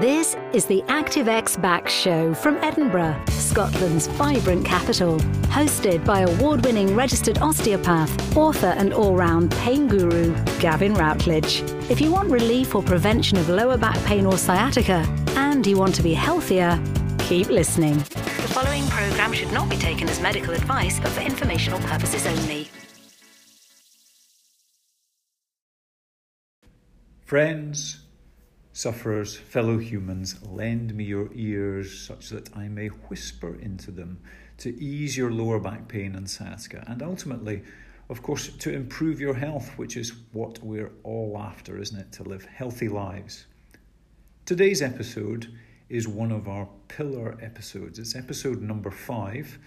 This is the ActiveX Back Show from Edinburgh, Scotland's vibrant capital. Hosted by award winning registered osteopath, author, and all round pain guru, Gavin Routledge. If you want relief or prevention of lower back pain or sciatica, and you want to be healthier, keep listening. The following programme should not be taken as medical advice, but for informational purposes only. Friends, Sufferers, fellow humans, lend me your ears such that I may whisper into them to ease your lower back pain and sciatica, and ultimately, of course, to improve your health, which is what we're all after, isn't it? To live healthy lives. Today's episode is one of our pillar episodes. It's episode number five.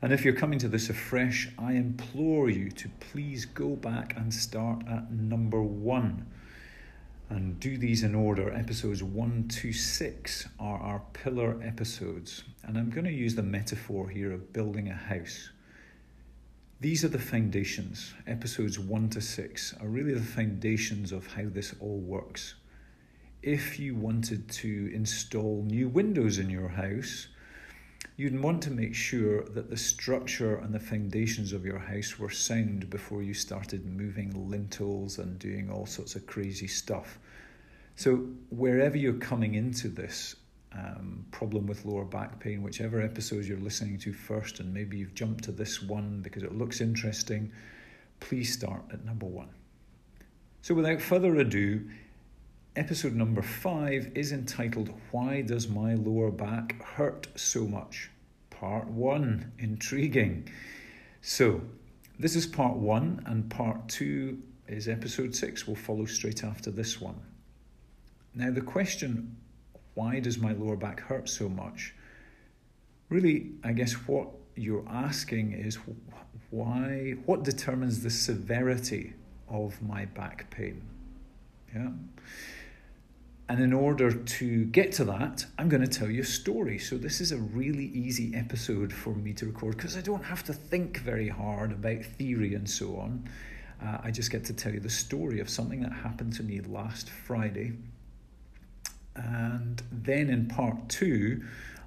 And if you're coming to this afresh, I implore you to please go back and start at number one and do these in order. Episodes 1 to 6 are our pillar episodes, and I'm going to use the metaphor here of building a house. These are the foundations. Episodes 1 to 6 are really the foundations of how this all works. If you wanted to install new windows in your house, you'd want to make sure that the structure and the foundations of your house were sound before you started moving lintels and doing all sorts of crazy stuff. So, wherever you're coming into this um, problem with lower back pain, whichever episodes you're listening to first, and maybe you've jumped to this one because it looks interesting, please start at number one. So, without further ado, Episode number five is entitled Why Does My Lower Back Hurt So Much? Part one. Intriguing. So, this is part one, and part two is episode six. We'll follow straight after this one. Now, the question, why does my lower back hurt so much? Really, I guess what you're asking is why, what determines the severity of my back pain? Yeah. And in order to get to that, I'm going to tell you a story. So, this is a really easy episode for me to record because I don't have to think very hard about theory and so on. Uh, I just get to tell you the story of something that happened to me last Friday. And then in part two,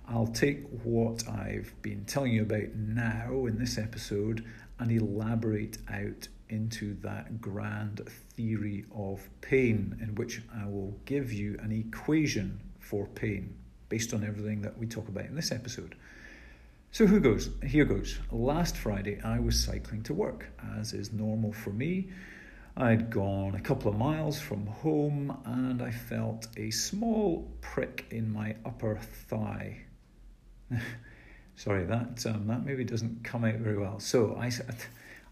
I'll take what I've been telling you about now in this episode and elaborate out into that grand theory of pain, in which I will give you an equation for pain based on everything that we talk about in this episode. So, who goes? Here goes. Last Friday, I was cycling to work, as is normal for me. I'd gone a couple of miles from home and I felt a small prick in my upper thigh. Sorry, that um, that maybe doesn't come out very well. So I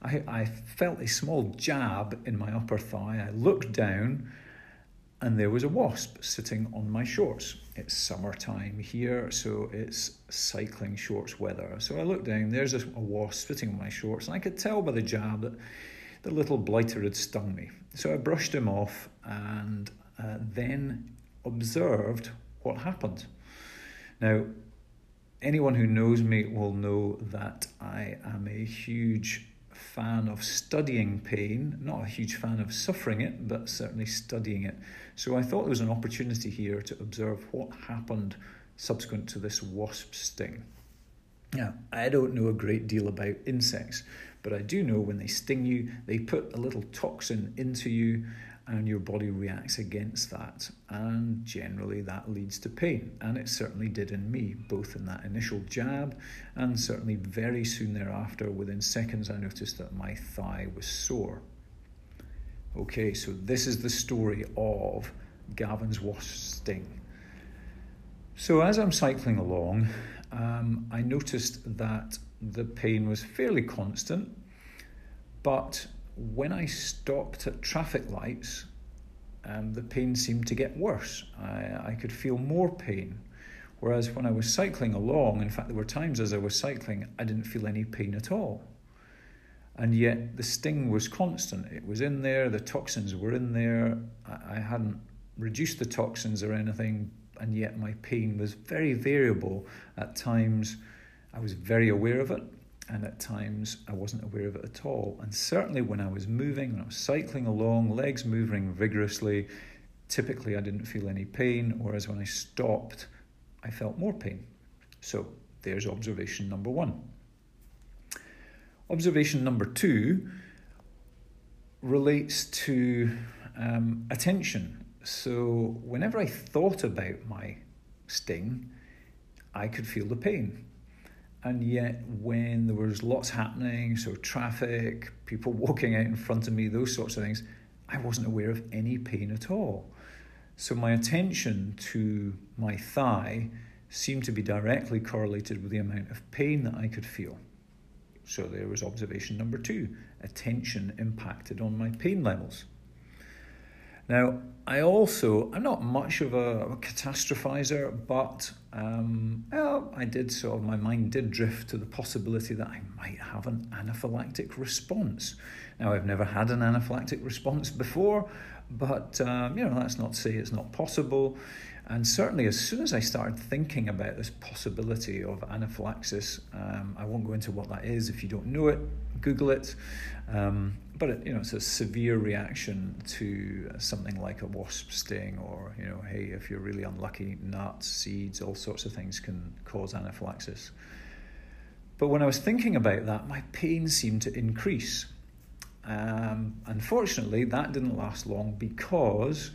I, I felt a small jab in my upper thigh. I looked down and there was a wasp sitting on my shorts. It's summertime here, so it's cycling shorts weather. So I looked down, there's a, a wasp sitting on my shorts, and I could tell by the jab that the little blighter had stung me. So I brushed him off and uh, then observed what happened. Now, anyone who knows me will know that I am a huge fan of studying pain, not a huge fan of suffering it, but certainly studying it. So I thought there was an opportunity here to observe what happened subsequent to this wasp sting. Now, I don't know a great deal about insects, but I do know when they sting you, they put a little toxin into you and your body reacts against that. And generally, that leads to pain. And it certainly did in me, both in that initial jab and certainly very soon thereafter. Within seconds, I noticed that my thigh was sore. Okay, so this is the story of Gavin's wasp sting. So, as I'm cycling along, um, I noticed that the pain was fairly constant, but when I stopped at traffic lights, um, the pain seemed to get worse. I, I could feel more pain. Whereas when I was cycling along, in fact, there were times as I was cycling, I didn't feel any pain at all. And yet the sting was constant. It was in there, the toxins were in there. I, I hadn't reduced the toxins or anything, and yet my pain was very variable. At times, I was very aware of it, and at times I wasn't aware of it at all. And certainly when I was moving, when I was cycling along, legs moving vigorously, Typically, I didn't feel any pain, whereas when I stopped, I felt more pain. So there's observation number one. Observation number two relates to um, attention. So whenever I thought about my sting, I could feel the pain. And yet, when there was lots happening, so traffic, people walking out in front of me, those sorts of things, I wasn't aware of any pain at all. So, my attention to my thigh seemed to be directly correlated with the amount of pain that I could feel. So, there was observation number two attention impacted on my pain levels. Now, I also, I'm not much of a, a catastrophizer, but um, well, I did sort of, my mind did drift to the possibility that I might have an anaphylactic response. Now, I've never had an anaphylactic response before, but um, you know, that's not to say it's not possible. And certainly, as soon as I started thinking about this possibility of anaphylaxis, um, I won't go into what that is. If you don't know it, Google it. Um, but it, you know, it's a severe reaction to something like a wasp sting, or you know, hey, if you're really unlucky, nuts, seeds, all sorts of things can cause anaphylaxis. But when I was thinking about that, my pain seemed to increase. Um, unfortunately, that didn't last long because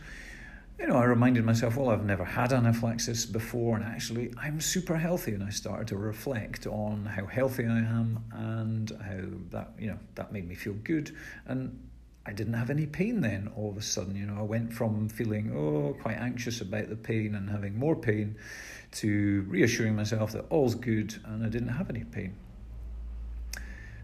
you know, I reminded myself, well, I've never had anaphylaxis before, and actually, I'm super healthy. And I started to reflect on how healthy I am and how that, you know, that made me feel good. And I didn't have any pain then all of a sudden. You know, I went from feeling, oh, quite anxious about the pain and having more pain to reassuring myself that all's good and I didn't have any pain.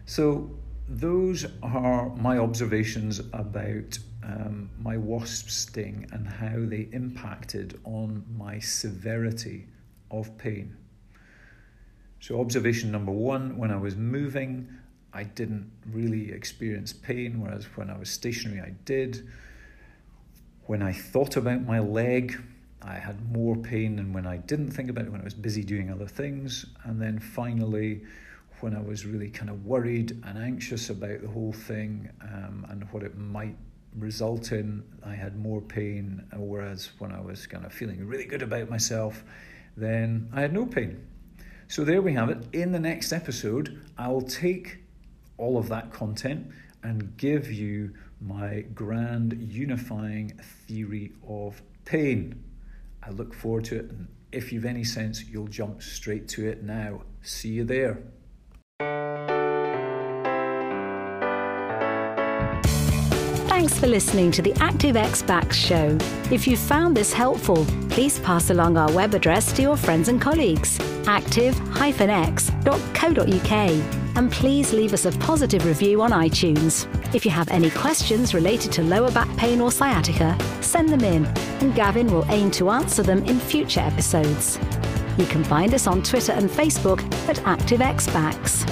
So, those are my observations about um, my wasp sting and how they impacted on my severity of pain. So, observation number one when I was moving, I didn't really experience pain, whereas when I was stationary, I did. When I thought about my leg, I had more pain than when I didn't think about it, when I was busy doing other things. And then finally, when I was really kind of worried and anxious about the whole thing um, and what it might result in, I had more pain. Whereas when I was kind of feeling really good about myself, then I had no pain. So there we have it. In the next episode, I will take all of that content and give you my grand unifying theory of pain. I look forward to it, and if you've any sense, you'll jump straight to it now. See you there. Thanks for listening to the ActiveX Backs show. If you found this helpful, please pass along our web address to your friends and colleagues active-x.co.uk and please leave us a positive review on iTunes. If you have any questions related to lower back pain or sciatica, send them in and Gavin will aim to answer them in future episodes. You can find us on Twitter and Facebook at ActiveX Backs.